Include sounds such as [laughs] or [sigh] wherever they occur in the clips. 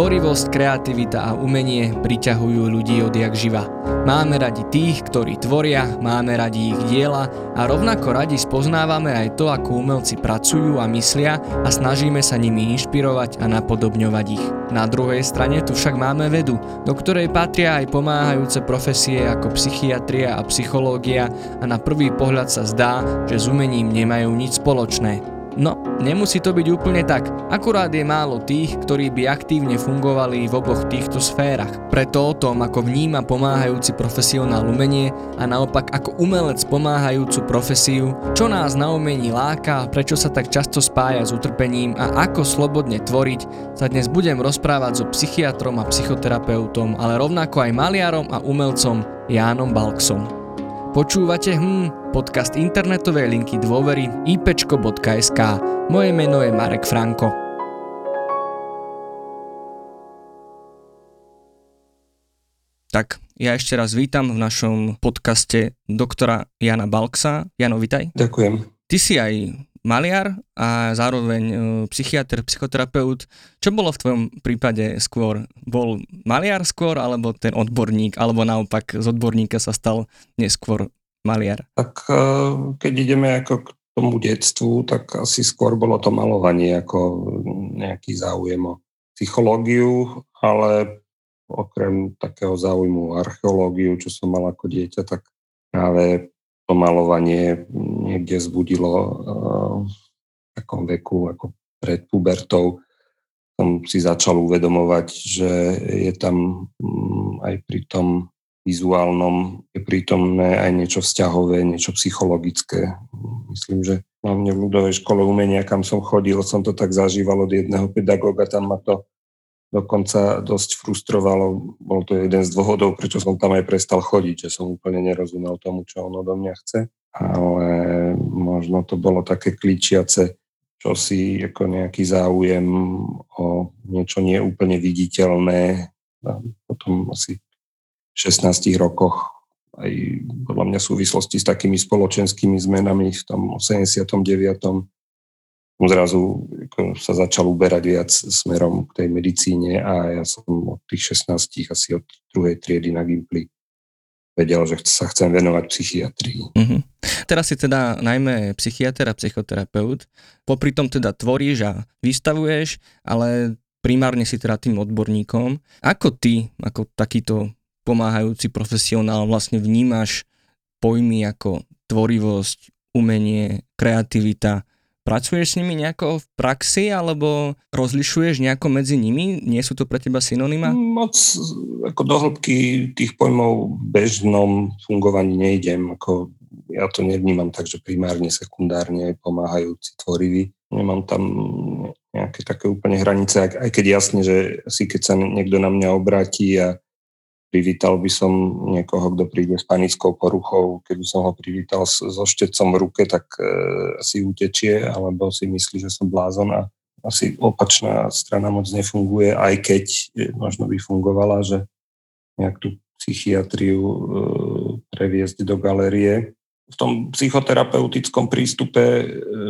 Tvorivosť, kreativita a umenie priťahujú ľudí odjak živa. Máme radi tých, ktorí tvoria, máme radi ich diela a rovnako radi spoznávame aj to, ako umelci pracujú a myslia a snažíme sa nimi inšpirovať a napodobňovať ich. Na druhej strane tu však máme vedu, do ktorej patria aj pomáhajúce profesie ako psychiatria a psychológia a na prvý pohľad sa zdá, že s umením nemajú nič spoločné. No, nemusí to byť úplne tak. Akurát je málo tých, ktorí by aktívne fungovali v oboch týchto sférach. Preto o tom, ako vníma pomáhajúci profesionál umenie a naopak ako umelec pomáhajúcu profesiu, čo nás na umení láka, prečo sa tak často spája s utrpením a ako slobodne tvoriť, sa dnes budem rozprávať so psychiatrom a psychoterapeutom, ale rovnako aj maliarom a umelcom Jánom Balksom. Počúvate hm, podcast internetovej linky dôvery ipečko.sk. Moje meno je Marek Franko. Tak, ja ešte raz vítam v našom podcaste doktora Jana Balksa. Jano, vitaj. Ďakujem. Ty si aj maliar a zároveň e, psychiatr, psychoterapeut. Čo bolo v tvojom prípade skôr? Bol maliar skôr, alebo ten odborník, alebo naopak z odborníka sa stal neskôr maliar? Tak e, keď ideme ako k tomu detstvu, tak asi skôr bolo to malovanie ako nejaký záujem o psychológiu, ale okrem takého záujmu archeológiu, čo som mal ako dieťa, tak práve to malovanie niekde zbudilo v takom veku ako pred pubertou. Som si začal uvedomovať, že je tam mm, aj pri tom vizuálnom je prítomné aj niečo vzťahové, niečo psychologické. Myslím, že hlavne v ľudovej škole umenia, kam som chodil, som to tak zažíval od jedného pedagóga, tam ma to dokonca dosť frustrovalo. Bol to jeden z dôvodov, prečo som tam aj prestal chodiť, že som úplne nerozumel tomu, čo on odo mňa chce. Ale možno to bolo také kličiace, čo si ako nejaký záujem o niečo neúplne viditeľné. A potom asi v 16 rokoch aj podľa mňa v súvislosti s takými spoločenskými zmenami v tom 89 zrazu sa začal uberať viac smerom k tej medicíne a ja som od tých 16 asi od druhej triedy na Gimply vedel, že sa chcem venovať psychiatrii. Mm-hmm. Teraz si teda najmä psychiatr a psychoterapeut. Popri tom teda tvoríš a vystavuješ, ale primárne si teda tým odborníkom. Ako ty, ako takýto pomáhajúci profesionál vlastne vnímaš pojmy ako tvorivosť, umenie, kreativita, Pracuješ s nimi nejako v praxi alebo rozlišuješ nejako medzi nimi? Nie sú to pre teba synonyma? Moc ako do hĺbky tých pojmov v bežnom fungovaní nejdem. Ako ja to nevnímam tak, že primárne, sekundárne pomáhajúci tvorivý. Nemám tam nejaké také úplne hranice, aj keď jasne, že si keď sa niekto na mňa obráti a privítal by som niekoho, kto príde s panickou poruchou, keby som ho privítal so štecom v ruke, tak e, si utečie, alebo si myslí, že som blázon a asi opačná strana moc nefunguje, aj keď e, možno by fungovala, že nejak tú psychiatriu e, previesť do galérie. V tom psychoterapeutickom prístupe e,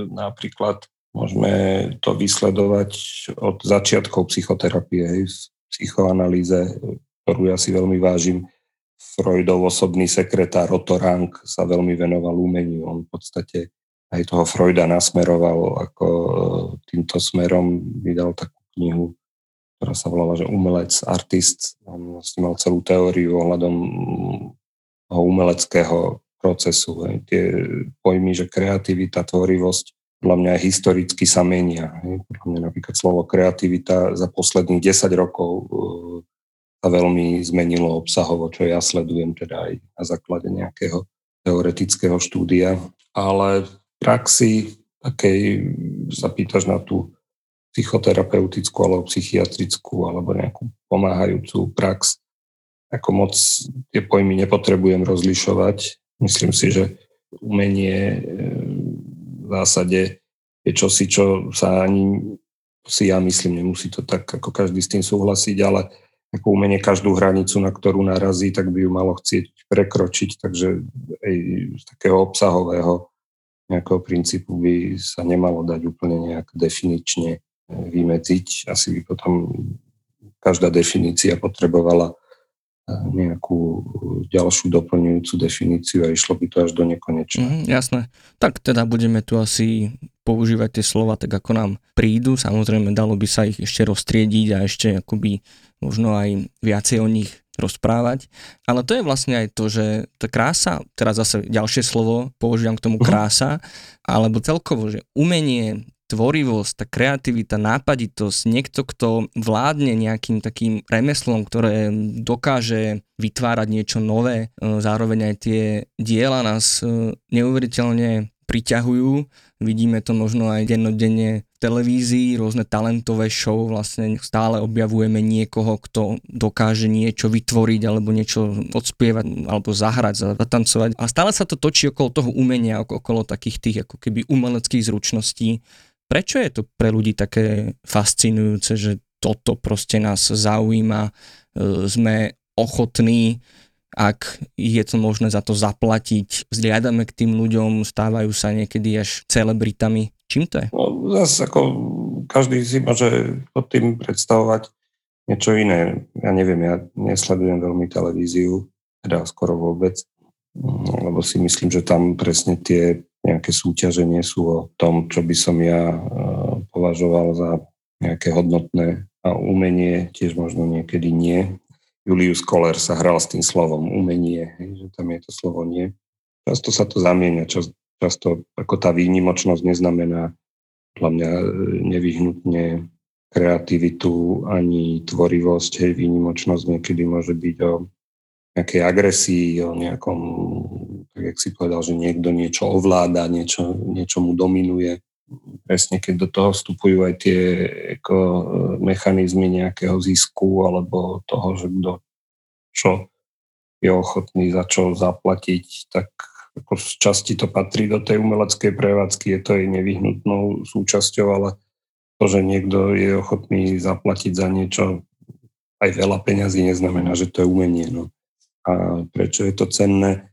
napríklad môžeme to vysledovať od začiatkov psychoterapie, v psychoanalýze ktorú ja si veľmi vážim. Freudov osobný sekretár Otto Rank sa veľmi venoval umeniu. On v podstate aj toho Freuda nasmeroval ako e, týmto smerom. Vydal takú knihu, ktorá sa volala, že umelec, artist. On vlastne mal celú teóriu ohľadom toho umeleckého procesu. Tie pojmy, že kreativita, tvorivosť, podľa mňa aj historicky sa menia. Hej. Podľa mňa napríklad slovo kreativita za posledných 10 rokov e, sa veľmi zmenilo obsahovo, čo ja sledujem teda aj na základe nejakého teoretického štúdia. Ale v praxi takej sa pýtaš na tú psychoterapeutickú alebo psychiatrickú alebo nejakú pomáhajúcu prax, ako moc tie pojmy nepotrebujem rozlišovať. Myslím si, že umenie e, v zásade je čosi, čo sa ani si ja myslím, nemusí to tak ako každý s tým súhlasiť, ale ako umenie každú hranicu, na ktorú narazí, tak by ju malo chcieť prekročiť, takže aj z takého obsahového nejakého princípu by sa nemalo dať úplne nejak definične e, vymedziť. Asi by potom každá definícia potrebovala nejakú ďalšiu doplňujúcu definíciu a išlo by to až do nekonečna. Mm, jasné. Tak teda budeme tu asi používať tie slova tak, ako nám prídu. Samozrejme, dalo by sa ich ešte roztriediť a ešte akoby možno aj viacej o nich rozprávať. Ale to je vlastne aj to, že tá krása, teraz zase ďalšie slovo používam k tomu krása, alebo celkovo, že umenie, tvorivosť, tá kreativita, nápaditosť, niekto, kto vládne nejakým takým remeslom, ktoré dokáže vytvárať niečo nové, e, zároveň aj tie diela nás e, neuveriteľne priťahujú. Vidíme to možno aj dennodenne v televízii, rôzne talentové show, vlastne stále objavujeme niekoho, kto dokáže niečo vytvoriť alebo niečo odspievať alebo zahrať, zatancovať. A stále sa to točí okolo toho umenia, okolo takých tých ako keby umeleckých zručností. Prečo je to pre ľudí také fascinujúce, že toto proste nás zaujíma, e, sme ochotní ak je to možné za to zaplatiť. Zliadame k tým ľuďom, stávajú sa niekedy až celebritami. Čím to je? No, zase ako každý si môže pod tým predstavovať niečo iné. Ja neviem, ja nesledujem veľmi televíziu, teda skoro vôbec, lebo si myslím, že tam presne tie nejaké súťaže nie sú o tom, čo by som ja e, považoval za nejaké hodnotné a umenie tiež možno niekedy nie. Julius Koller sa hral s tým slovom umenie, že tam je to slovo nie. Často sa to zamieňa, čas, často ako tá výnimočnosť neznamená podľa mňa e, nevyhnutne kreativitu ani tvorivosť. Hej, výnimočnosť niekedy môže byť o nejakej agresii, o nejakom, tak jak si povedal, že niekto niečo ovláda, niečo, niečo mu dominuje presne keď do toho vstupujú aj tie ako, e, mechanizmy nejakého zisku alebo toho, že kto čo je ochotný za čo zaplatiť, tak ako z časti to patrí do tej umeleckej prevádzky, je to jej nevyhnutnou súčasťou, ale to, že niekto je ochotný zaplatiť za niečo aj veľa peňazí, neznamená, že to je umenie. No. A prečo je to cenné?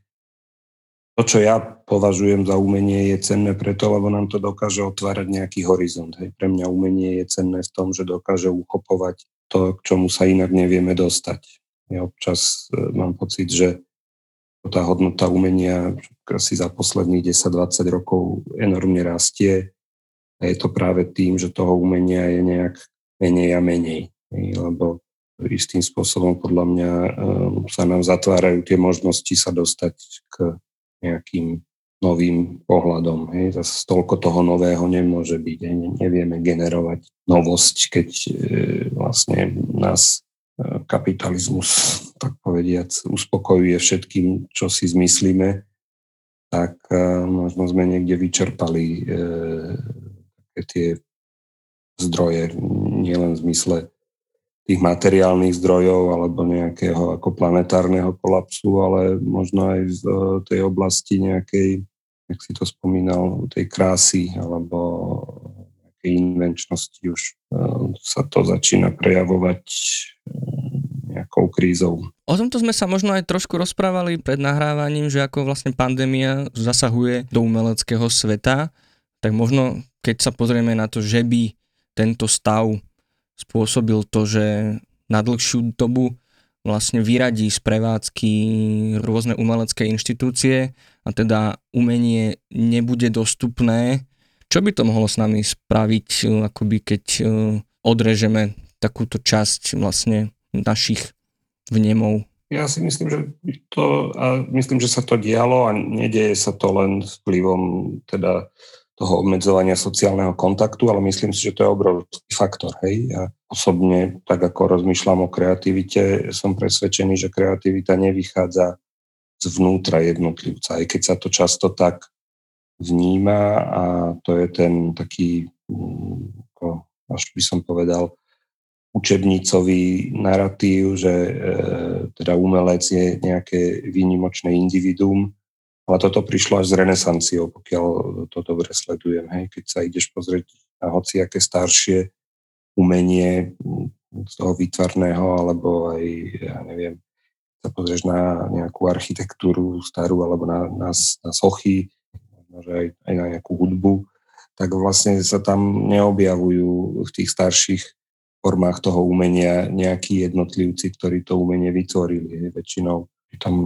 To, čo ja považujem za umenie, je cenné preto, lebo nám to dokáže otvárať nejaký horizont. Hej. Pre mňa umenie je cenné v tom, že dokáže uchopovať to, k čomu sa inak nevieme dostať. Ja občas e, mám pocit, že tá hodnota umenia asi za posledných 10-20 rokov enormne rastie a je to práve tým, že toho umenia je nejak menej a menej. Lebo istým spôsobom podľa mňa e, sa nám zatvárajú tie možnosti sa dostať k nejakým novým pohľadom. Hej. Zas toľko toho nového nemôže byť. Hej. Nevieme generovať novosť, keď e, vlastne nás e, kapitalizmus, tak povediac, uspokojuje všetkým, čo si zmyslíme, tak e, možno sme niekde vyčerpali e, tie zdroje, nielen v zmysle tých materiálnych zdrojov alebo nejakého ako planetárneho kolapsu, ale možno aj z e, tej oblasti nejakej, jak si to spomínal, tej krásy alebo nejakej invenčnosti už e, sa to začína prejavovať e, nejakou krízou. O tomto sme sa možno aj trošku rozprávali pred nahrávaním, že ako vlastne pandémia zasahuje do umeleckého sveta, tak možno keď sa pozrieme na to, že by tento stav spôsobil to, že na dlhšiu dobu vlastne vyradí z prevádzky rôzne umelecké inštitúcie a teda umenie nebude dostupné. Čo by to mohlo s nami spraviť, akoby keď e, odrežeme takúto časť vlastne našich vnemov? Ja si myslím, že to, a myslím, že sa to dialo a nedieje sa to len vplyvom teda toho obmedzovania sociálneho kontaktu, ale myslím si, že to je obrovský faktor. Hej? Ja osobne, tak ako rozmýšľam o kreativite, som presvedčený, že kreativita nevychádza zvnútra jednotlivca, aj keď sa to často tak vníma a to je ten taký, až by som povedal, učebnicový narratív, že e, teda umelec je nejaké výnimočné individuum, ale toto prišlo až s renesanciou, pokiaľ to dobre sledujem. Hej. Keď sa ideš pozrieť na hociaké staršie umenie z toho výtvarného, alebo aj, ja neviem, sa pozrieš na nejakú architektúru starú, alebo na, na, na sochy, možno aj, aj na nejakú hudbu, tak vlastne sa tam neobjavujú v tých starších formách toho umenia nejakí jednotlivci, ktorí to umenie vytvorili. Väčšinou v tom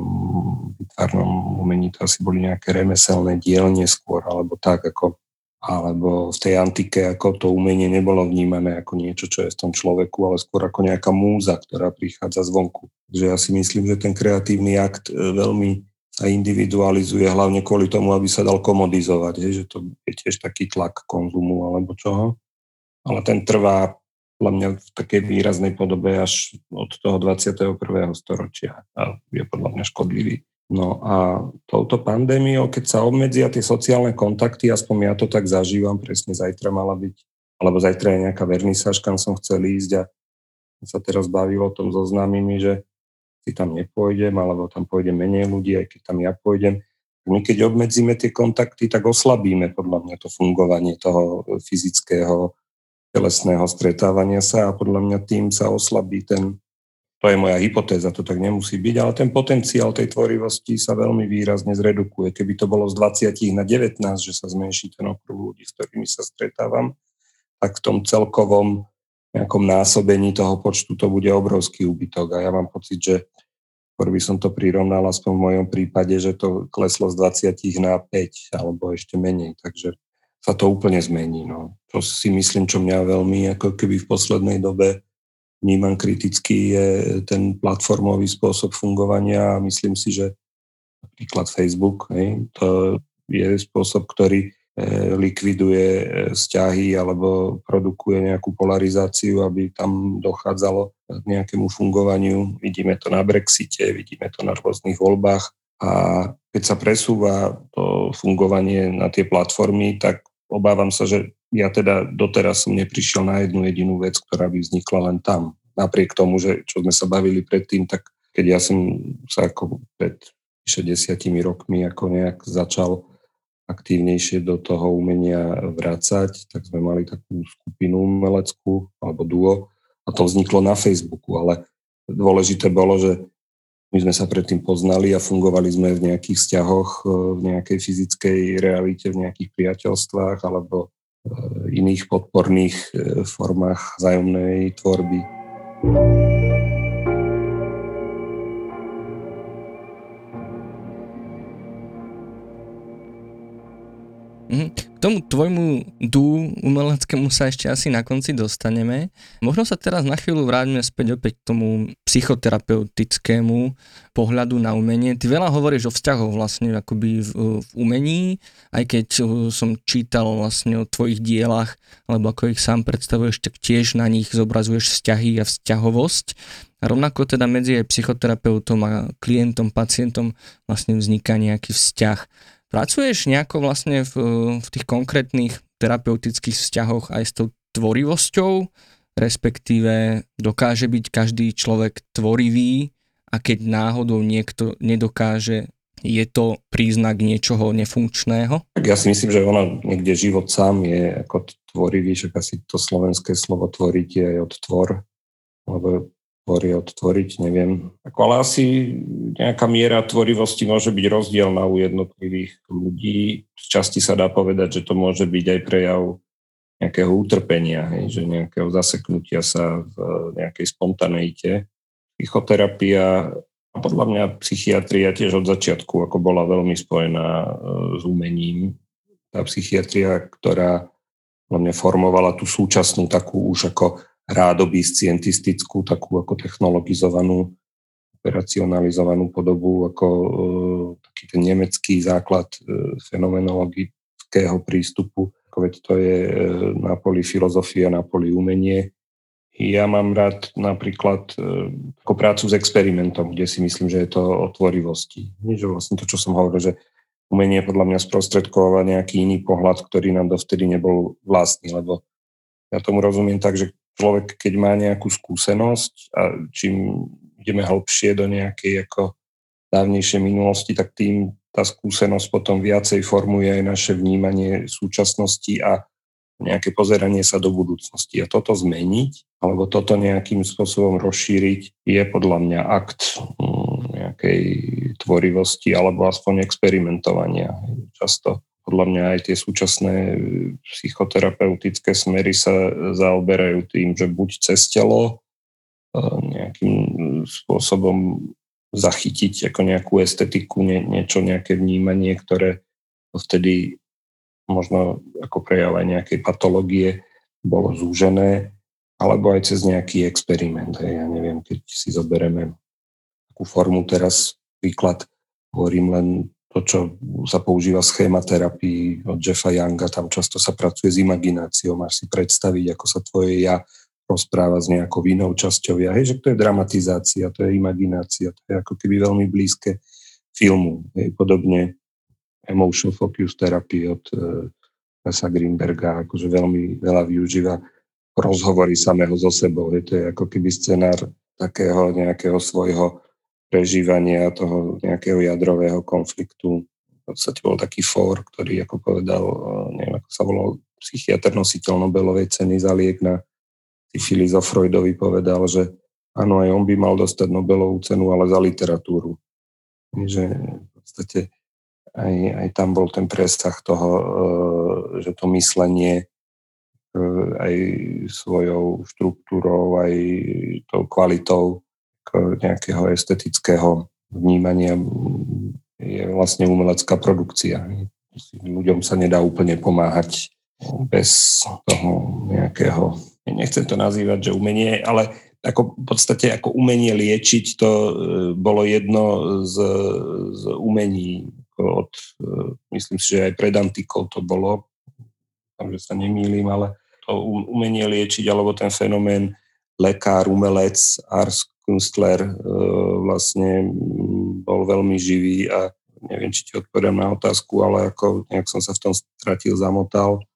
vytvárnom umení to asi boli nejaké remeselné dielne skôr, alebo tak, ako alebo v tej antike ako to umenie nebolo vnímané ako niečo, čo je v tom človeku, ale skôr ako nejaká múza, ktorá prichádza zvonku. Takže ja si myslím, že ten kreatívny akt e, veľmi sa individualizuje hlavne kvôli tomu, aby sa dal komodizovať, je, že to je tiež taký tlak konzumu alebo čoho. Ale ten trvá podľa mňa v takej výraznej podobe až od toho 21. storočia a je podľa mňa škodlivý. No a touto pandémiou, keď sa obmedzia tie sociálne kontakty, aspoň ja to tak zažívam, presne zajtra mala byť, alebo zajtra je nejaká vernisáž, kam som chcel ísť a sa teraz bavilo o tom so známymi, že si tam nepôjdem, alebo tam pôjde menej ľudí, aj keď tam ja pôjdem. My keď obmedzíme tie kontakty, tak oslabíme podľa mňa to fungovanie toho fyzického, telesného stretávania sa a podľa mňa tým sa oslabí ten to je moja hypotéza, to tak nemusí byť, ale ten potenciál tej tvorivosti sa veľmi výrazne zredukuje. Keby to bolo z 20 na 19, že sa zmenší ten okruh ľudí, s ktorými sa stretávam, tak v tom celkovom nejakom násobení toho počtu to bude obrovský úbytok. A ja mám pocit, že skôr by som to prirovnal aspoň v mojom prípade, že to kleslo z 20 na 5 alebo ešte menej. Takže sa to úplne zmení. No. To si myslím, čo mňa veľmi ako keby v poslednej dobe vnímam kriticky, je ten platformový spôsob fungovania a myslím si, že napríklad Facebook, hej, to je spôsob, ktorý e, likviduje e, vzťahy alebo produkuje nejakú polarizáciu, aby tam dochádzalo k nejakému fungovaniu. Vidíme to na Brexite, vidíme to na rôznych voľbách a keď sa presúva to fungovanie na tie platformy, tak obávam sa, že ja teda doteraz som neprišiel na jednu jedinú vec, ktorá by vznikla len tam. Napriek tomu, že čo sme sa bavili predtým, tak keď ja som sa ako pred vyše desiatimi rokmi ako nejak začal aktívnejšie do toho umenia vrácať, tak sme mali takú skupinu umeleckú alebo duo a to vzniklo na Facebooku, ale dôležité bolo, že my sme sa predtým poznali a fungovali sme v nejakých vzťahoch, v nejakej fyzickej realite, v nejakých priateľstvách alebo Eh, iných podporných eh, formách zájomnej tvorby. Tomu tvojmu dú umeleckému sa ešte asi na konci dostaneme. Možno sa teraz na chvíľu vráťme späť opäť k tomu psychoterapeutickému pohľadu na umenie. Ty veľa hovoríš o vzťahoch vlastne akoby v, v umení, aj keď som čítal vlastne o tvojich dielach, alebo ako ich sám predstavuješ, tak tiež na nich zobrazuješ vzťahy a vzťahovosť. A rovnako teda medzi psychoterapeutom a klientom, pacientom vlastne vzniká nejaký vzťah. Pracuješ nejako vlastne v, v tých konkrétnych terapeutických vzťahoch aj s tou tvorivosťou, respektíve dokáže byť každý človek tvorivý a keď náhodou niekto nedokáže, je to príznak niečoho nefunkčného? Ja si myslím, že ono niekde život sám je ako tvorivý, že asi to slovenské slovo tvoriť je aj od tvor, lebo tvorí odtvoriť, neviem. Ako, ale asi nejaká miera tvorivosti môže byť rozdielna u jednotlivých ľudí. Z časti sa dá povedať, že to môže byť aj prejav nejakého utrpenia, hej, že nejakého zaseknutia sa v nejakej spontaneite. Psychoterapia a podľa mňa psychiatria tiež od začiatku ako bola veľmi spojená e, s umením. Tá psychiatria, ktorá podľa mňa formovala tú súčasnú takú už ako rádoby scientistickú, takú ako technologizovanú, operacionalizovanú podobu, ako e, taký ten nemecký základ e, fenomenologického prístupu. Veď to je e, na poli filozofia, na poli umenie. Ja mám rád napríklad ako prácu s experimentom, kde si myslím, že je to o tvorivosti. Že vlastne to, čo som hovoril, že umenie podľa mňa sprostredkováva nejaký iný pohľad, ktorý nám dovtedy nebol vlastný, lebo ja tomu rozumiem tak, že človek, keď má nejakú skúsenosť a čím ideme hlbšie do nejakej ako dávnejšej minulosti, tak tým tá skúsenosť potom viacej formuje aj naše vnímanie súčasnosti a nejaké pozeranie sa do budúcnosti. A toto zmeniť, alebo toto nejakým spôsobom rozšíriť, je podľa mňa akt mm, nejakej tvorivosti alebo aspoň experimentovania. Často podľa mňa aj tie súčasné psychoterapeutické smery sa zaoberajú tým, že buď cez telo nejakým spôsobom zachytiť ako nejakú estetiku, nie, niečo, nejaké vnímanie, ktoré vtedy možno ako prejav aj nejakej patológie bolo zúžené, alebo aj cez nejaký experiment. Ja neviem, keď si zoberieme takú formu teraz, príklad, hovorím len to, čo sa používa v schématerapii od Jeffa Younga, tam často sa pracuje s imagináciou, máš si predstaviť, ako sa tvoje ja rozpráva s nejakou inou časťou ja. Hej, že to je dramatizácia, to je imaginácia, to je ako keby veľmi blízke filmu. Hej, podobne emotional focus therapy od uh, Greenberga, akože veľmi veľa využíva rozhovory samého so sebou. Hej, to je ako keby scenár takého nejakého svojho prežívania toho nejakého jadrového konfliktu. V podstate bol taký fór, ktorý, ako povedal, eh, neviem, ako sa volal, psychiatr nositeľ Nobelovej ceny za liek na Syfilis Freudovi povedal, že áno, aj on by mal dostať Nobelovú cenu, ale za literatúru. Že v podstate aj, aj tam bol ten presah toho, eh, že to myslenie eh, aj svojou štruktúrou, aj tou kvalitou nejakého estetického vnímania je vlastne umelecká produkcia. Ľuďom sa nedá úplne pomáhať bez toho nejakého, nechcem to nazývať, že umenie, ale ako v podstate ako umenie liečiť, to e, bolo jedno z, z umení od, e, myslím si, že aj pred antikou to bolo, tam, sa nemýlim, ale to umenie liečiť, alebo ten fenomén lekár, umelec, ars Kunstler e, vlastne bol veľmi živý a neviem, či ti odpovedám na otázku, ale ako nejak som sa v tom stratil, zamotal.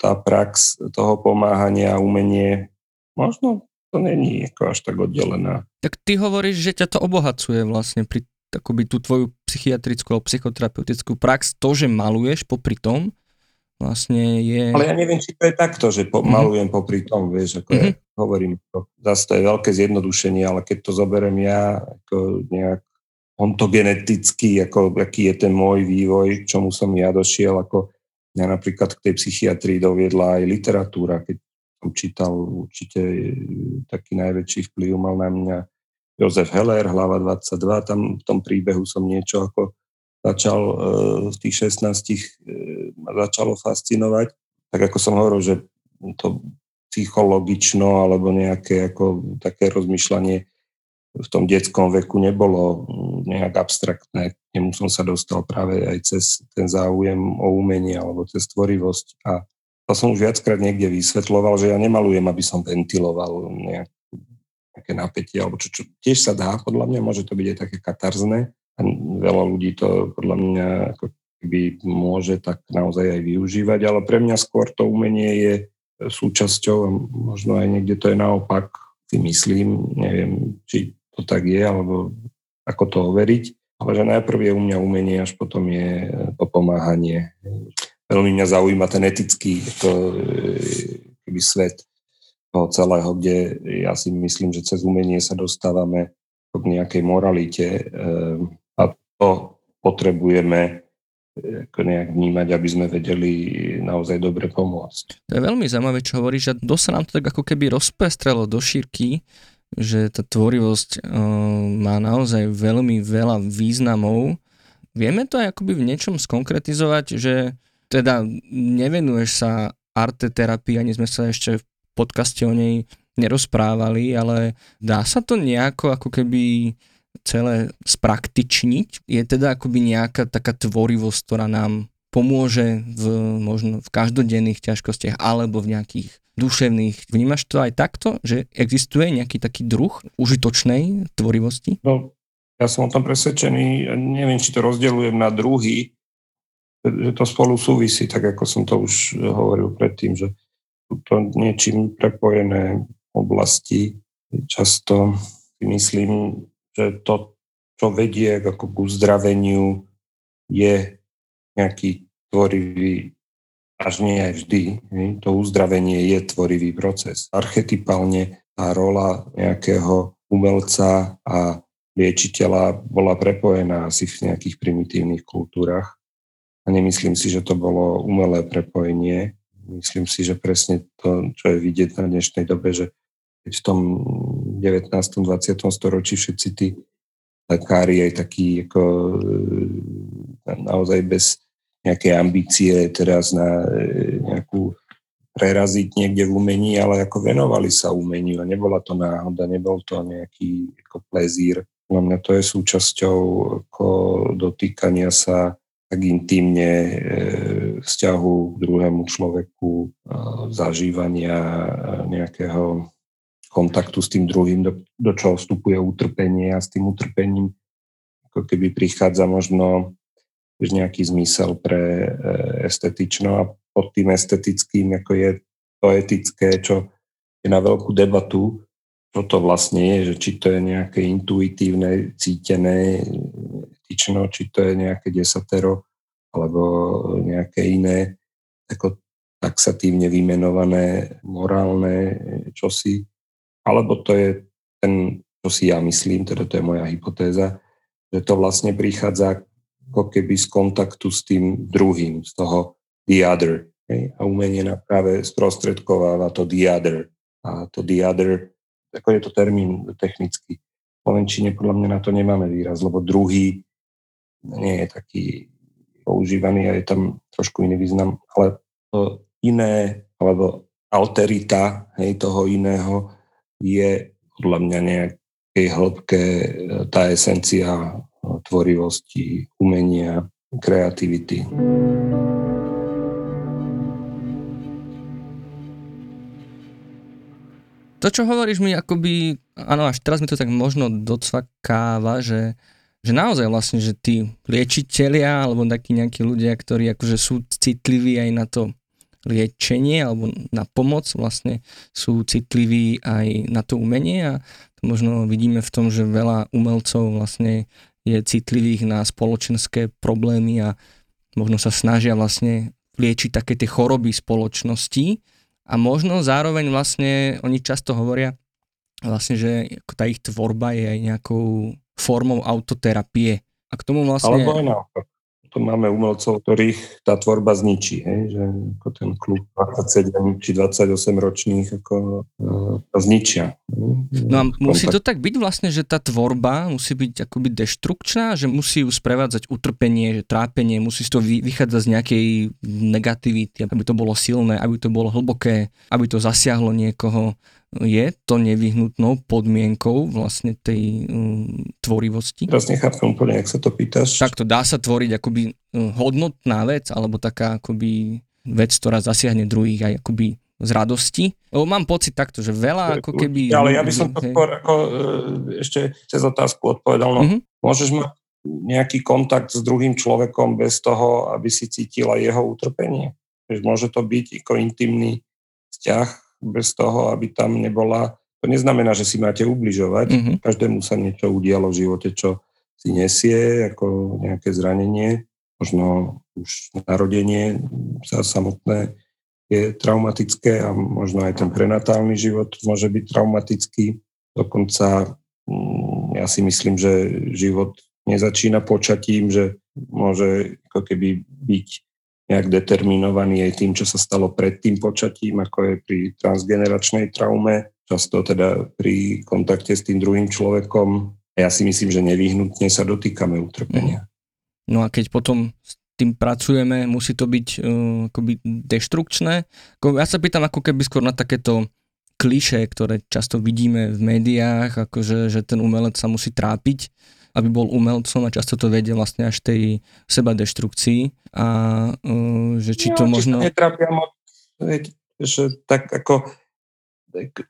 Tá prax toho pomáhania a umenie, možno to není ako až tak oddelená. Tak ty hovoríš, že ťa to obohacuje vlastne pri akoby tú tvoju psychiatrickú alebo psychoterapeutickú prax, to, že maluješ popri tom, vlastne je... Ale ja neviem, či to je takto, že po, mm-hmm. malujem popri tom, vieš, ako mm-hmm. ja hovorím, to, zase to je veľké zjednodušenie, ale keď to zoberiem ja ako nejak ontogeneticky, ako aký je ten môj vývoj, čomu som ja došiel, ako ja napríklad k tej psychiatrii doviedla aj literatúra, keď som čítal určite taký najväčší vplyv mal na mňa Jozef Heller, hlava 22, tam v tom príbehu som niečo ako začal e, v tých 16 e, ma začalo fascinovať. Tak ako som hovoril, že to psychologično alebo nejaké ako také rozmýšľanie v tom detskom veku nebolo nejak abstraktné. K nemu som sa dostal práve aj cez ten záujem o umenie alebo cez tvorivosť. A to som už viackrát niekde vysvetloval, že ja nemalujem, aby som ventiloval nejaké napätie, alebo čo, čo tiež sa dá, podľa mňa môže to byť aj také katarzné, veľa ľudí to podľa mňa ako keby môže tak naozaj aj využívať, ale pre mňa skôr to umenie je súčasťou možno aj niekde to je naopak, si myslím, neviem, či to tak je, alebo ako to overiť, ale že najprv je u mňa umenie, až potom je to pomáhanie. Veľmi mňa zaujíma ten etický to, keby svet toho celého, kde ja si myslím, že cez umenie sa dostávame k nejakej moralite, ehm, to potrebujeme ako nejak vnímať, aby sme vedeli naozaj dobre pomôcť. To je veľmi zaujímavé, čo hovoríš, že dosť sa nám to tak ako keby rozpestrelo do šírky, že tá tvorivosť uh, má naozaj veľmi veľa významov. Vieme to aj akoby v niečom skonkretizovať, že teda nevenuješ sa arteterapii, ani sme sa ešte v podcaste o nej nerozprávali, ale dá sa to nejako ako keby celé spraktičniť, je teda akoby nejaká taká tvorivosť, ktorá nám pomôže v, možno v každodenných ťažkostiach alebo v nejakých duševných. Vnímaš to aj takto, že existuje nejaký taký druh užitočnej tvorivosti? No, ja som o tom presvedčený, neviem, či to rozdeľujem na druhy, že to spolu súvisí, tak ako som to už hovoril predtým, že sú to niečím prepojené oblasti. Často myslím, že to, čo vedie ako k uzdraveniu, je nejaký tvorivý, až nie aj vždy, to uzdravenie je tvorivý proces. Archetypálne tá rola nejakého umelca a liečiteľa bola prepojená asi v nejakých primitívnych kultúrach. A nemyslím si, že to bolo umelé prepojenie. Myslím si, že presne to, čo je vidieť na dnešnej dobe, že keď v tom 19. 20. storočí všetci tí lekári aj takí ako e, naozaj bez nejaké ambície teraz na e, nejakú preraziť niekde v umení, ale ako venovali sa umeniu a nebola to náhoda, nebol to nejaký ako plezír. No mňa to je súčasťou ako dotýkania sa tak intimne e, vzťahu k druhému človeku, zažívania nejakého kontaktu s tým druhým, do, do čoho vstupuje utrpenie a s tým utrpením ako keby prichádza možno nejaký zmysel pre e, estetično a pod tým estetickým, ako je to etické, čo je na veľkú debatu, čo to vlastne je, že či to je nejaké intuitívne, cítené etično, či to je nejaké desatero, alebo nejaké iné, ako taxatívne vymenované morálne čosi, alebo to je ten, čo si ja myslím, teda to je moja hypotéza, že to vlastne prichádza ako keby z kontaktu s tým druhým, z toho the other. Hej? A umenie na práve sprostredkováva to the other. A to the other, ako je to termín technicky. V Slovenčine podľa mňa na to nemáme výraz, lebo druhý nie je taký používaný a je tam trošku iný význam, ale to iné, alebo alterita hej, toho iného je podľa mňa nejakej hĺbke tá esencia tvorivosti, umenia, kreativity. To, čo hovoríš mi, akoby, áno, až teraz mi to tak možno docvakáva, že, že naozaj vlastne, že tí liečitelia alebo takí nejakí ľudia, ktorí akože sú citliví aj na to liečenie alebo na pomoc, vlastne sú citliví aj na to umenie a to možno vidíme v tom, že veľa umelcov vlastne je citlivých na spoločenské problémy a možno sa snažia vlastne liečiť také tie choroby spoločnosti a možno zároveň vlastne oni často hovoria vlastne, že tá ich tvorba je aj nejakou formou autoterapie. A k tomu vlastne... Alebo aj naopak tu máme umelcov, ktorých tá tvorba zničí, hej? že ako ten klub 27 či 28 ročných ako, uh, zničia. No a musí to tak byť vlastne, že tá tvorba musí byť akoby deštrukčná, že musí ju sprevádzať utrpenie, že trápenie, musí toho vychádzať z nejakej negativity, aby to bolo silné, aby to bolo hlboké, aby to zasiahlo niekoho je to nevyhnutnou podmienkou vlastne tej um, tvorivosti? Teraz nechápem úplne, ak sa to pýtaš. Takto dá sa tvoriť akoby um, hodnotná vec, alebo taká akoby vec, ktorá zasiahne druhých aj akoby z radosti. Lebo mám pocit takto, že veľa ako keby... Ale ja by som to skôr ako, e, ešte cez otázku odpovedal. No, mm-hmm. Môžeš mať nejaký kontakt s druhým človekom bez toho, aby si cítila jeho utrpenie? Môže to byť ako intimný vzťah, bez toho, aby tam nebola... To neznamená, že si máte ubližovať. Mm-hmm. Každému sa niečo udialo v živote, čo si nesie, ako nejaké zranenie, možno už narodenie sa samotné je traumatické a možno aj ten prenatálny život môže byť traumatický. Dokonca mm, ja si myslím, že život nezačína počatím, že môže ako keby byť nejak determinovaný aj tým, čo sa stalo pred tým počatím, ako je pri transgeneračnej traume, často teda pri kontakte s tým druhým človekom. Ja si myslím, že nevyhnutne sa dotýkame utrpenia. No a keď potom s tým pracujeme, musí to byť uh, akoby deštrukčné. Ja sa pýtam ako keby skôr na takéto kliše, ktoré často vidíme v médiách, akože že ten umelec sa musí trápiť aby bol umelcom a často to vedie vlastne až tej seba deštrukcii a uh, že či to možno... Či netrápia moc, že tak ako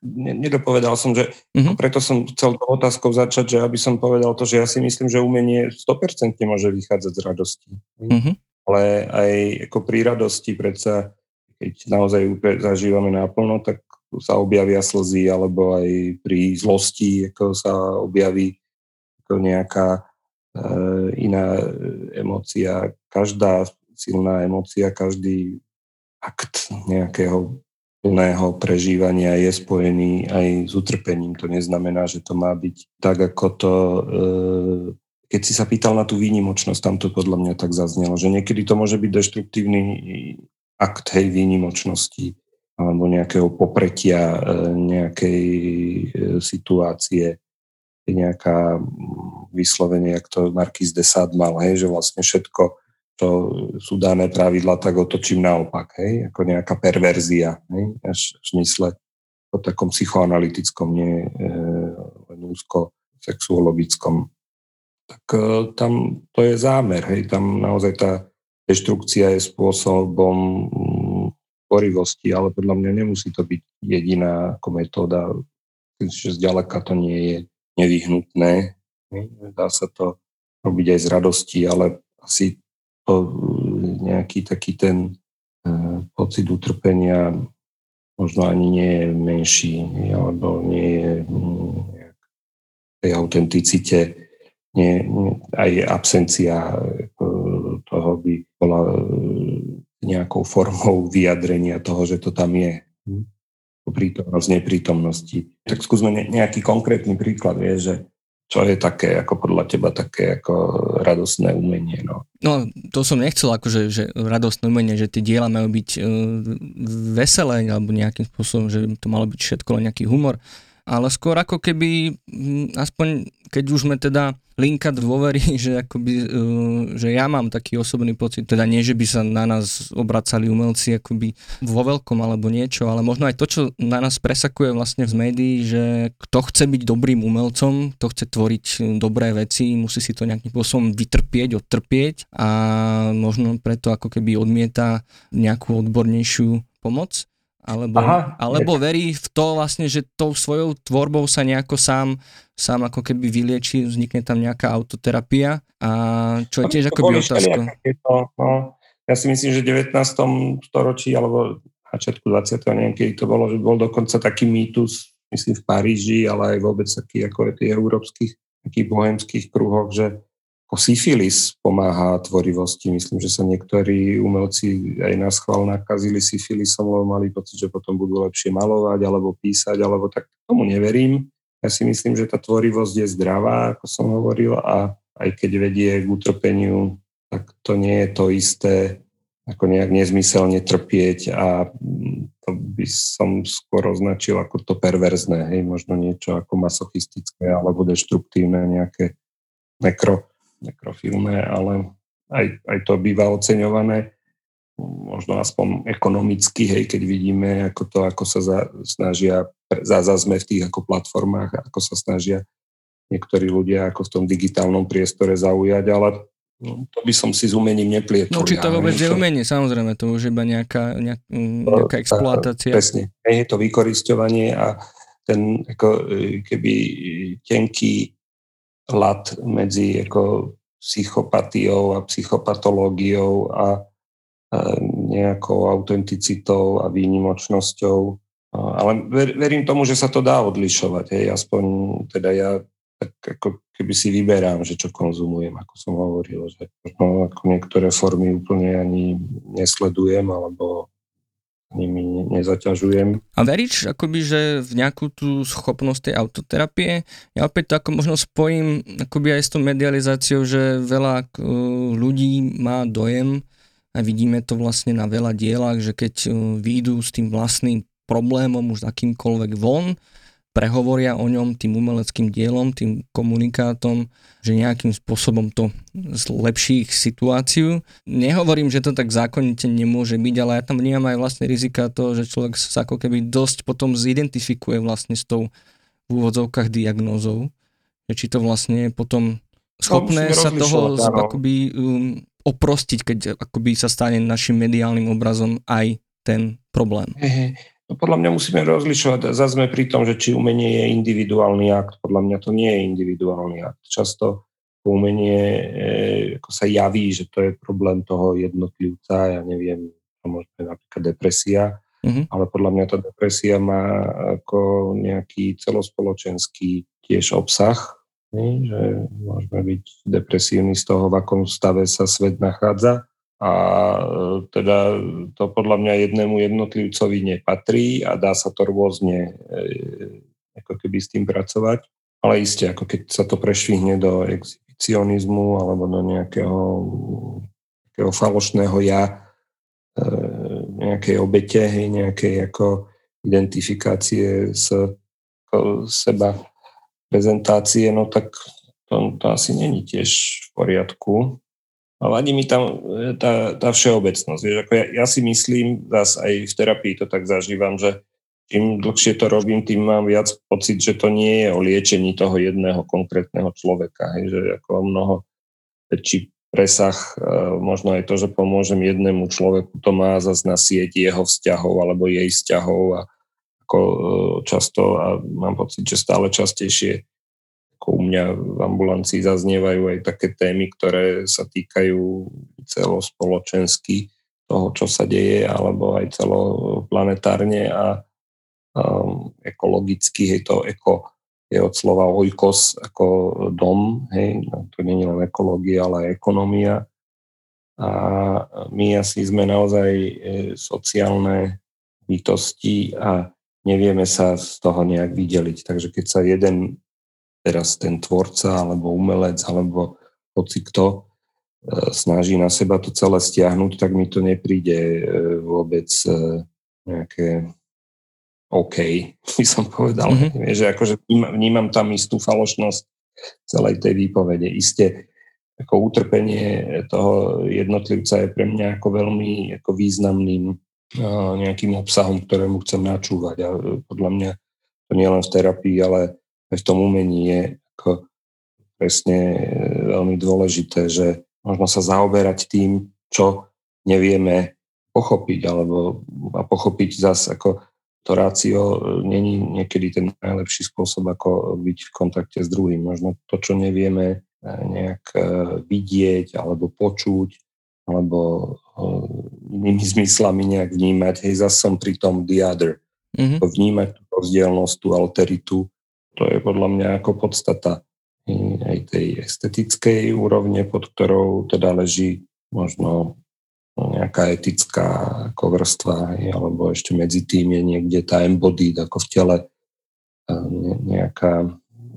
nedopovedal som, že uh-huh. preto som chcel to otázkou začať, že aby som povedal to, že ja si myslím, že umenie 100% môže vychádzať z radosti. Uh-huh. Ale aj ako pri radosti predsa, keď naozaj zažívame naplno, tak sa objavia slzy, alebo aj pri zlosti ako sa objaví ako nejaká e, iná emócia. Každá silná emócia, každý akt nejakého plného prežívania je spojený aj s utrpením. To neznamená, že to má byť tak, ako to e, keď si sa pýtal na tú výnimočnosť, tam to podľa mňa tak zaznelo, že niekedy to môže byť deštruktívny akt hej výnimočnosti alebo nejakého popretia e, nejakej e, situácie, nejaká vyslovenie, jak to Marquis de Sade mal, hej, že vlastne všetko, čo sú dané pravidla, tak otočím naopak, hej, ako nejaká perverzia, hej, až, až mysle o takom psychoanalytickom, nie e, úzko sexuologickom tak e, tam to je zámer. Hej. Tam naozaj tá deštrukcia je spôsobom mm, tvorivosti, ale podľa mňa nemusí to byť jediná ako metóda. Že zďaleka to nie je nevyhnutné. Dá sa to robiť aj z radosti, ale asi to e, nejaký taký ten e, pocit utrpenia možno ani nie je menší, alebo nie je mm, tej autenticite nie, aj absencia toho by bola e, nejakou formou vyjadrenia toho, že to tam je. Prítomnosť neprítomnosti. Tak skúsme nejaký konkrétny príklad, vie, že čo je také, ako podľa teba, také ako radostné umenie? No, no to som nechcel, akože, že radostné umenie, že tie diela majú byť e, veselé, alebo nejakým spôsobom, že to malo byť všetko len nejaký humor, ale skôr ako keby, aspoň keď už sme teda linka dôvery, [laughs] že, akoby, e, že ja mám taký osobný pocit, teda nie, že by sa na nás obracali umelci akoby vo veľkom alebo niečo, ale možno aj to, čo na nás presakuje vlastne z médií, že kto chce byť dobrým umelcom, kto chce tvoriť dobré veci, musí si to nejakým spôsobom vytrpieť, odtrpieť a možno preto ako keby odmieta nejakú odbornejšiu pomoc alebo, Aha, alebo verí v to vlastne, že tou svojou tvorbou sa nejako sám, sám ako keby vylieči, vznikne tam nejaká autoterapia a čo je tiež akoby otázka. To, no, ja si myslím, že v 19. storočí alebo začiatku 20. neviem, kedy to bolo, že bol dokonca taký mýtus, myslím v Paríži, ale aj vôbec taký ako v tých európskych takých bohemských kruhoch, že ako syfilis pomáha tvorivosti. Myslím, že sa niektorí umelci aj na schvál nakazili syfilisom, lebo mali pocit, že potom budú lepšie malovať alebo písať, alebo tak tomu neverím. Ja si myslím, že tá tvorivosť je zdravá, ako som hovoril, a aj keď vedie k utrpeniu, tak to nie je to isté, ako nejak nezmyselne trpieť a to by som skôr označil ako to perverzné, hej, možno niečo ako masochistické alebo deštruktívne, nejaké nekro, nekrofilné, ale aj, aj to býva oceňované, možno aspoň ekonomicky, hej, keď vidíme, ako to, ako sa za, snažia, zase sme v tých ako platformách, ako sa snažia niektorí ľudia ako v tom digitálnom priestore zaujať, ale no, to by som si s umením neplietol. No či to vôbec je umenie, samozrejme, to už iba nejaká, nejak, nejaká exploatácia. Presne, je to vykoristovanie a ten ako, e, keby tenký lat medzi ako psychopatiou a psychopatológiou a nejakou autenticitou a výnimočnosťou. Ale verím tomu, že sa to dá odlišovať. Hej. Aspoň teda ja tak ako keby si vyberám, že čo konzumujem, ako som hovoril, že ako niektoré formy úplne ani nesledujem, alebo nimi nezaťažujem. A veríš akoby, že v nejakú tú schopnosť tej autoterapie, ja opäť to ako možno spojím akoby aj s tou medializáciou, že veľa ľudí má dojem, a vidíme to vlastne na veľa dielach, že keď výjdu s tým vlastným problémom už akýmkoľvek von, prehovoria o ňom tým umeleckým dielom, tým komunikátom, že nejakým spôsobom to zlepší ich situáciu. Nehovorím, že to tak zákonite nemôže byť, ale ja tam vnímam aj vlastne rizika toho, že človek sa ako keby dosť potom zidentifikuje vlastne s tou v úvodzovkách diagnózou. Či to vlastne je potom schopné sa toho akoby um, oprostiť, keď akoby sa stane našim mediálnym obrazom aj ten problém. Hey, No podľa mňa musíme rozlišovať. Zase sme pri tom, že či umenie je individuálny akt. Podľa mňa to nie je individuálny akt. Často umenie e, ako sa javí, že to je problém toho jednotlivca. Ja neviem, to môže byť napríklad depresia. Mm-hmm. Ale podľa mňa tá depresia má ako nejaký celospoločenský tiež obsah, nie? že môžeme byť depresívni z toho, v akom stave sa svet nachádza a e, teda to podľa mňa jednému jednotlivcovi nepatrí a dá sa to rôzne e, ako keby s tým pracovať. Ale iste, ako keď sa to prešvihne do perfekcionizmu alebo do nejakého, nejakého falošného ja, e, nejakej obete, nejakej ako identifikácie s seba prezentácie, no tak to, to asi není tiež v poriadku. A vadí mi tam tá, tá všeobecnosť. Vieš, ako ja, ja si myslím, zase aj v terapii to tak zažívam, že čím dlhšie to robím, tým mám viac pocit, že to nie je o liečení toho jedného konkrétneho človeka. Hej, že ako mnoho väčší presah, e, možno aj to, že pomôžem jednému človeku, to má zase na sieť jeho vzťahov alebo jej vzťahov a ako e, často a mám pocit, že stále častejšie ako u mňa v ambulancii zaznievajú aj také témy, ktoré sa týkajú celospoločensky toho, čo sa deje, alebo aj celoplanetárne a um, ekologicky, hej, to eko je od slova oikos ako dom, hej, no, to nie je len ekológia, ale aj ekonomia. A my asi sme naozaj e, sociálne bytosti a nevieme sa z toho nejak vydeliť. Takže keď sa jeden, teraz ten tvorca, alebo umelec, alebo hoci kto, e, snaží na seba to celé stiahnuť, tak mi to nepríde e, vôbec nejaké OK, [laughs] by som povedal. Mm-hmm. Že akože vnímam, vnímam tam istú falošnosť celej tej výpovede. Isté ako utrpenie toho jednotlivca je pre mňa ako veľmi ako významným nejakým obsahom, ktorému chcem načúvať. A podľa mňa to nie len v terapii, ale v tom umení je ako presne e, veľmi dôležité, že možno sa zaoberať tým, čo nevieme pochopiť, alebo a pochopiť zase ako to rácio e, není niekedy ten najlepší spôsob, ako byť v kontakte s druhým. Možno to, čo nevieme e, nejak vidieť alebo počuť, alebo inými zmyslami nejak vnímať. Hej, zase som pri tom the other. Mm-hmm. Vnímať tú rozdielnosť, tú alteritu, to je podľa mňa ako podstata aj tej estetickej úrovne, pod ktorou teda leží možno nejaká etická ako vrstva, alebo ešte medzi tým je niekde tá embodied ako v tele nejaká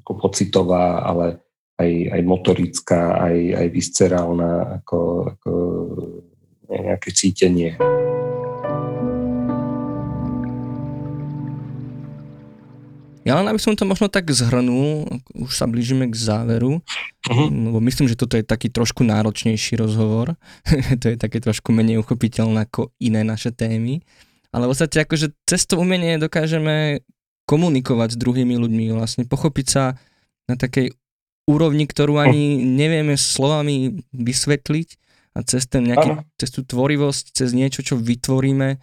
ako pocitová, ale aj, aj motorická, aj, aj viscerálna, ako, ako nejaké cítenie. Ja len aby som to možno tak zhrnul, už sa blížime k záveru, uh-huh. lebo myslím, že toto je taký trošku náročnejší rozhovor, [laughs] to je také trošku menej uchopiteľné ako iné naše témy, ale v podstate akože cez to umenie dokážeme komunikovať s druhými ľuďmi, vlastne pochopiť sa na takej úrovni, ktorú ani nevieme slovami vysvetliť a cez, ten nejaký, cez tú tvorivosť, cez niečo, čo vytvoríme,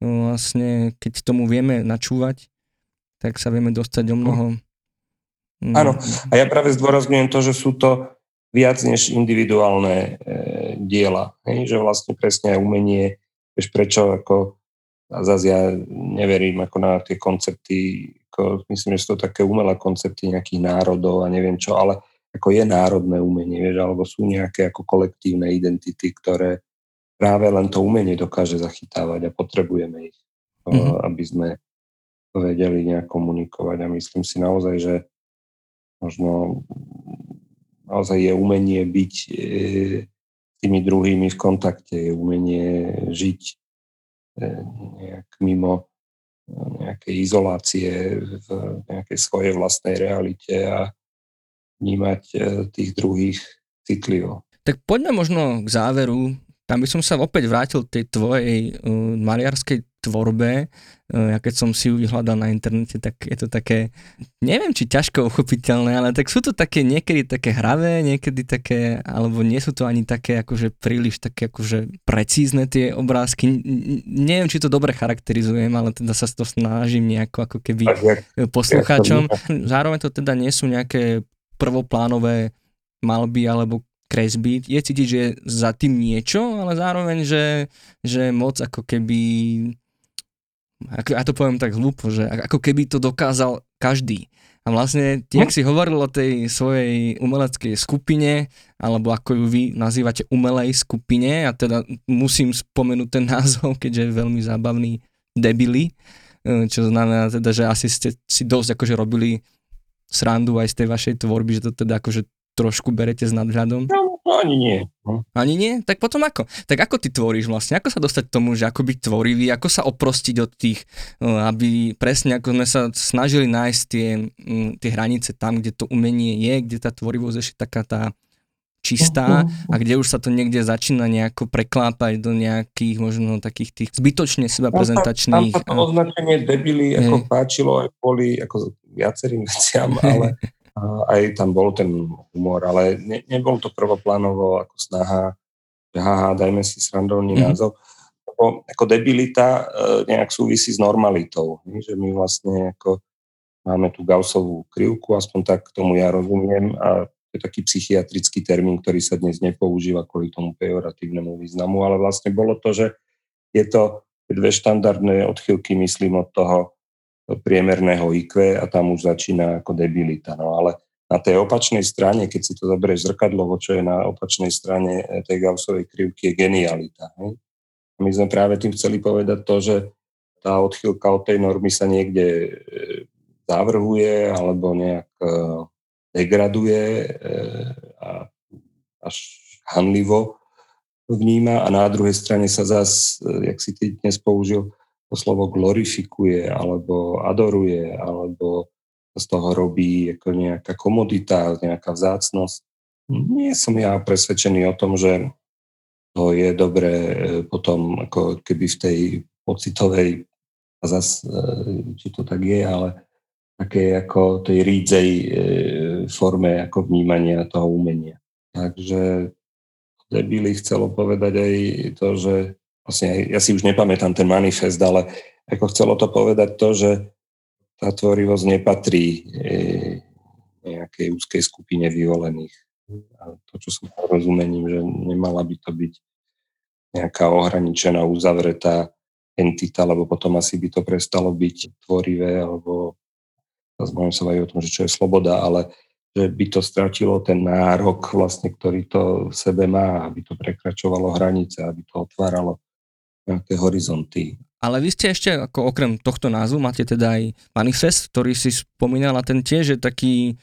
vlastne keď tomu vieme načúvať, tak sa vieme dostať o mnoho... Mm. Áno, a ja práve zdôrazňujem to, že sú to viac než individuálne e, diela. Hej? Že vlastne presne aj umenie, vieš prečo, ako a zase ja neverím ako na tie koncepty, ako, myslím, že sú to také umelé koncepty nejakých národov a neviem čo, ale ako je národné umenie, vieš, alebo sú nejaké ako kolektívne identity, ktoré práve len to umenie dokáže zachytávať a potrebujeme ich, mm-hmm. aby sme vedeli nejak komunikovať a myslím si naozaj, že možno naozaj je umenie byť e, s tými druhými v kontakte, je umenie žiť e, nejak mimo nejakej izolácie v nejakej svojej vlastnej realite a vnímať e, tých druhých citlivo. Tak poďme možno k záveru. Tam by som sa opäť vrátil tej tvojej uh, maliarskej tvorbe, eh, ja keď som si ju vyhľadal na internete, tak je to také, neviem či ťažko uchopiteľné, ale tak sú to také niekedy také hravé, niekedy také, alebo nie sú to ani také akože príliš také akože precízne tie obrázky. neviem, či to dobre charakterizujem, ale teda sa to snažím nejako ako keby poslucháčom. Zároveň to teda nie sú nejaké prvoplánové malby alebo kresby. Je cítiť, že je za tým niečo, ale zároveň, že, že moc ako keby ako, ja to poviem tak hlúpo, že ako keby to dokázal každý. A vlastne, ty, no. ak si hovoril o tej svojej umeleckej skupine, alebo ako ju vy nazývate umelej skupine, a teda musím spomenúť ten [laughs] názov, keďže je veľmi zábavný, debili, e, čo znamená teda, že asi ste si dosť akože robili srandu aj z tej vašej tvorby, že to teda akože trošku berete s nadhľadom? No, ani nie. No. Ani nie? Tak potom ako? Tak ako ty tvoríš vlastne? Ako sa dostať k tomu, že ako byť tvorivý? Ako sa oprostiť od tých, no, aby presne ako sme sa snažili nájsť tie, mm, tie hranice tam, kde to umenie je, kde tá tvorivosť ešte taká tá čistá a kde už sa to niekde začína nejako preklápať do nejakých možno takých tých zbytočne seba prezentačných. Tam, tam sa to označenie debily ako páčilo aj kvôli ako viacerým veciam, [laughs] ale aj tam bol ten humor, ale ne, nebol to prvoplánovo ako snaha, že haha, dajme si srandovný mm-hmm. názov. Lebo ako debilita e, nejak súvisí s normalitou, že my vlastne ako máme tú Gaussovú krivku, aspoň tak tomu ja rozumiem a to je taký psychiatrický termín, ktorý sa dnes nepoužíva kvôli tomu pejoratívnemu významu, ale vlastne bolo to, že je to dve štandardné odchylky, myslím, od toho priemerného IQ a tam už začína ako debilita. No ale na tej opačnej strane, keď si to zoberieš zrkadlovo, čo je na opačnej strane eh, tej Gaussovej krivky, je genialita. Hej? My sme práve tým chceli povedať to, že tá odchylka od tej normy sa niekde eh, zavrhuje alebo nejak eh, degraduje a až hanlivo vníma a na druhej strane sa zás, jak si ty dnes použil, to slovo glorifikuje alebo adoruje alebo z toho robí ako nejaká komodita, nejaká vzácnosť. Nie som ja presvedčený o tom, že to je dobré e, potom ako keby v tej pocitovej a zas, e, či to tak je, ale také ako tej rídzej e, forme ako vnímania toho umenia. Takže debili chcelo povedať aj to, že vlastne ja si už nepamätám ten manifest, ale ako chcelo to povedať to, že tá tvorivosť nepatrí e, nejakej úzkej skupine vyvolených. A to, čo som rozumením, že nemala by to byť nejaká ohraničená, uzavretá entita, lebo potom asi by to prestalo byť tvorivé, alebo zase sa aj o tom, že čo je sloboda, ale že by to stratilo ten nárok, vlastne, ktorý to v sebe má, aby to prekračovalo hranice, aby to otváralo nejaké horizonty. Ale vy ste ešte, ako okrem tohto názvu, máte teda aj manifest, ktorý si spomínal a ten tiež je taký,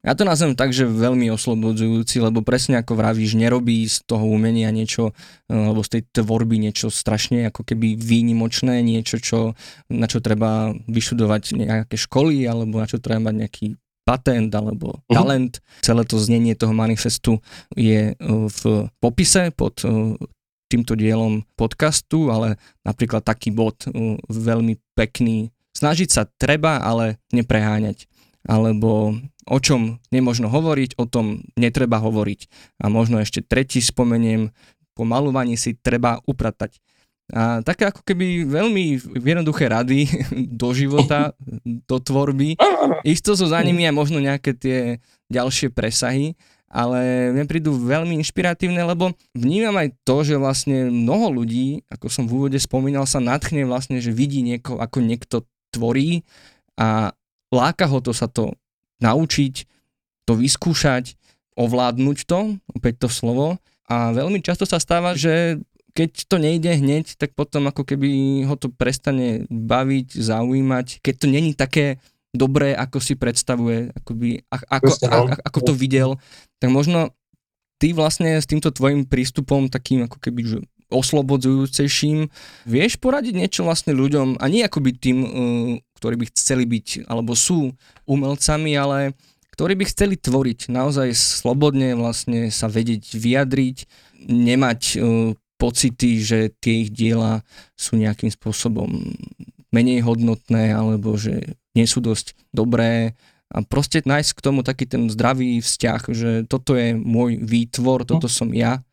ja to nazvem tak, že veľmi oslobodzujúci, lebo presne ako vravíš, nerobí z toho umenia niečo, alebo z tej tvorby niečo strašne ako keby výnimočné, niečo, čo, na čo treba vyšudovať nejaké školy, alebo na čo treba mať nejaký patent alebo uh-huh. talent. Celé to znenie toho manifestu je v popise pod týmto dielom podcastu, ale napríklad taký bod uh, veľmi pekný. Snažiť sa treba, ale nepreháňať. Alebo o čom nemožno hovoriť, o tom netreba hovoriť. A možno ešte tretí spomeniem, po malovaní si treba upratať. A také ako keby veľmi jednoduché rady [laughs] do života, do tvorby. Isto sú za nimi aj možno nejaké tie ďalšie presahy, ale mne prídu veľmi inšpiratívne, lebo vnímam aj to, že vlastne mnoho ľudí, ako som v úvode spomínal, sa natchne vlastne, že vidí nieko, ako niekto tvorí a láka ho to sa to naučiť, to vyskúšať, ovládnuť to, opäť to slovo. A veľmi často sa stáva, že keď to nejde hneď, tak potom ako keby ho to prestane baviť, zaujímať, keď to není také dobré, ako si predstavuje, akoby, ako, ako, no. ako to videl, tak možno ty vlastne s týmto tvojim prístupom takým ako keby že oslobodzujúcejším, vieš poradiť niečo vlastne ľuďom a nie akoby tým, uh, ktorí by chceli byť alebo sú umelcami, ale ktorí by chceli tvoriť, naozaj slobodne vlastne sa vedieť vyjadriť, nemať uh, pocity, že tie ich diela sú nejakým spôsobom menej hodnotné alebo že nie sú dosť dobré a proste nájsť k tomu taký ten zdravý vzťah, že toto je môj výtvor, toto no. som ja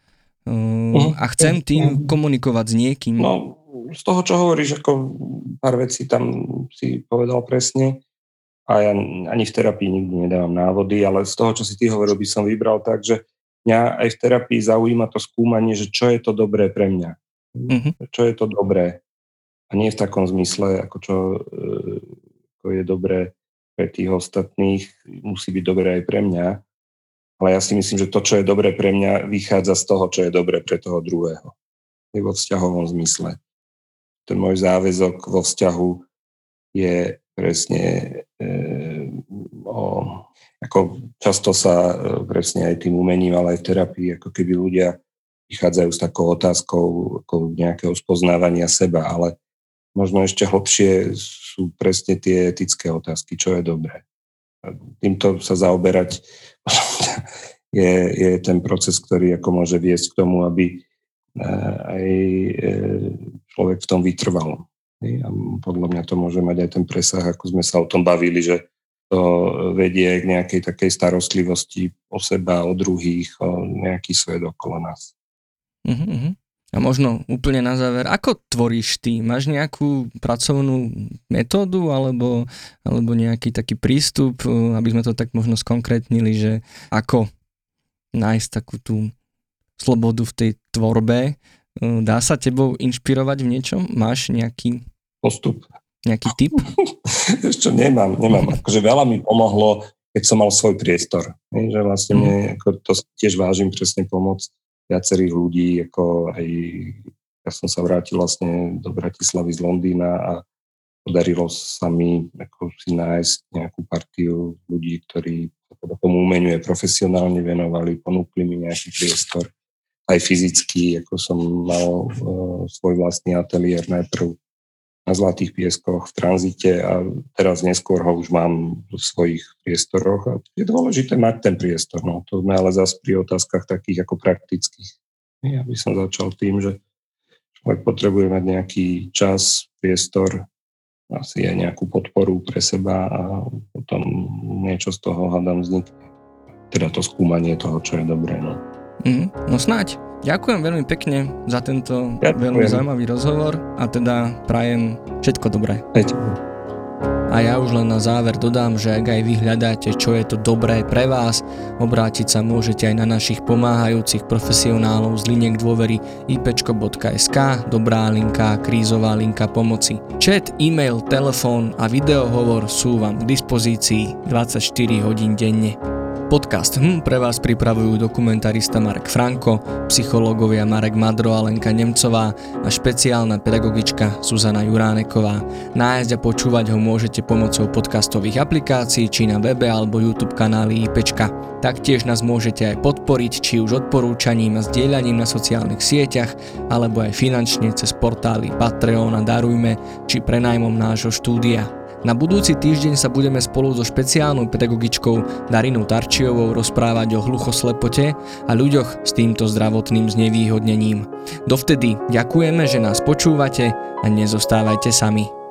uh, a chcem tým komunikovať s niekým. No, z toho, čo hovoríš, ako pár vecí tam si povedal presne a ja ani v terapii nikdy nedávam návody, ale z toho, čo si ty hovoril, by som vybral tak, že mňa aj v terapii zaujíma to skúmanie, že čo je to dobré pre mňa. Mm-hmm. Čo je to dobré. A nie v takom zmysle, ako čo e, ako je dobré pre tých ostatných, musí byť dobré aj pre mňa. Ale ja si myslím, že to, čo je dobré pre mňa, vychádza z toho, čo je dobré pre toho druhého. Je vo vzťahovom zmysle. Ten môj záväzok vo vzťahu je presne e, o ako často sa e, presne aj tým umením, ale aj v terapii, ako keby ľudia vychádzajú s takou otázkou ako nejakého spoznávania seba, ale možno ešte hlbšie sú presne tie etické otázky, čo je dobré. Týmto sa zaoberať [laughs] je, je ten proces, ktorý ako môže viesť k tomu, aby e, aj e, človek v tom vytrval. A podľa mňa to môže mať aj ten presah, ako sme sa o tom bavili, že to vedie k nejakej takej starostlivosti o seba, o druhých, o nejaký svet okolo nás. Uh-huh. A možno úplne na záver, ako tvoríš ty? Máš nejakú pracovnú metódu alebo, alebo nejaký taký prístup, aby sme to tak možno skonkrétnili, že ako nájsť takú tú slobodu v tej tvorbe? Dá sa tebou inšpirovať v niečom? Máš nejaký postup? Nejaký typ? [laughs] Ešte nemám, nemám. Akože veľa mi pomohlo, keď som mal svoj priestor. Že vlastne mm. mne, ako to tiež vážim presne pomoc viacerých ľudí, ako aj ja som sa vrátil vlastne do Bratislavy z Londýna a podarilo sa mi ako si nájsť nejakú partiu ľudí, ktorí tomu umeniu je profesionálne venovali, ponúkli mi nejaký priestor aj fyzicky, ako som mal uh, svoj vlastný ateliér najprv na Zlatých pieskoch v tranzite a teraz neskôr ho už mám v svojich priestoroch a je dôležité mať ten priestor. No. To sme ale zase pri otázkach takých ako praktických. Ja by som začal tým, že človek potrebuje mať nejaký čas, priestor, asi aj nejakú podporu pre seba a potom niečo z toho hľadám vznikne. Teda to skúmanie toho, čo je dobré. No, mm, no snáď. Ďakujem veľmi pekne za tento Ďakujem. veľmi zaujímavý rozhovor a teda prajem všetko dobré. A ja už len na záver dodám, že ak aj vy hľadáte, čo je to dobré pre vás, obrátiť sa môžete aj na našich pomáhajúcich profesionálov z liniek dôvery ipečko.sk, dobrá linka, krízová linka pomoci. Chat, e-mail, telefón a videohovor sú vám k dispozícii 24 hodín denne. Podcast hm pre vás pripravujú dokumentarista Marek Franko, psychológovia Marek Madro a Lenka Nemcová a špeciálna pedagogička Zuzana Juráneková. Nájsť a počúvať ho môžete pomocou podcastových aplikácií či na webe alebo YouTube kanáli IPčka. Taktiež nás môžete aj podporiť či už odporúčaním a zdieľaním na sociálnych sieťach alebo aj finančne cez portály Patreon a Darujme či prenajmom nášho štúdia. Na budúci týždeň sa budeme spolu so špeciálnou pedagogičkou Darinou Tarčiovou rozprávať o hluchoslepote a ľuďoch s týmto zdravotným znevýhodnením. Dovtedy ďakujeme, že nás počúvate a nezostávajte sami.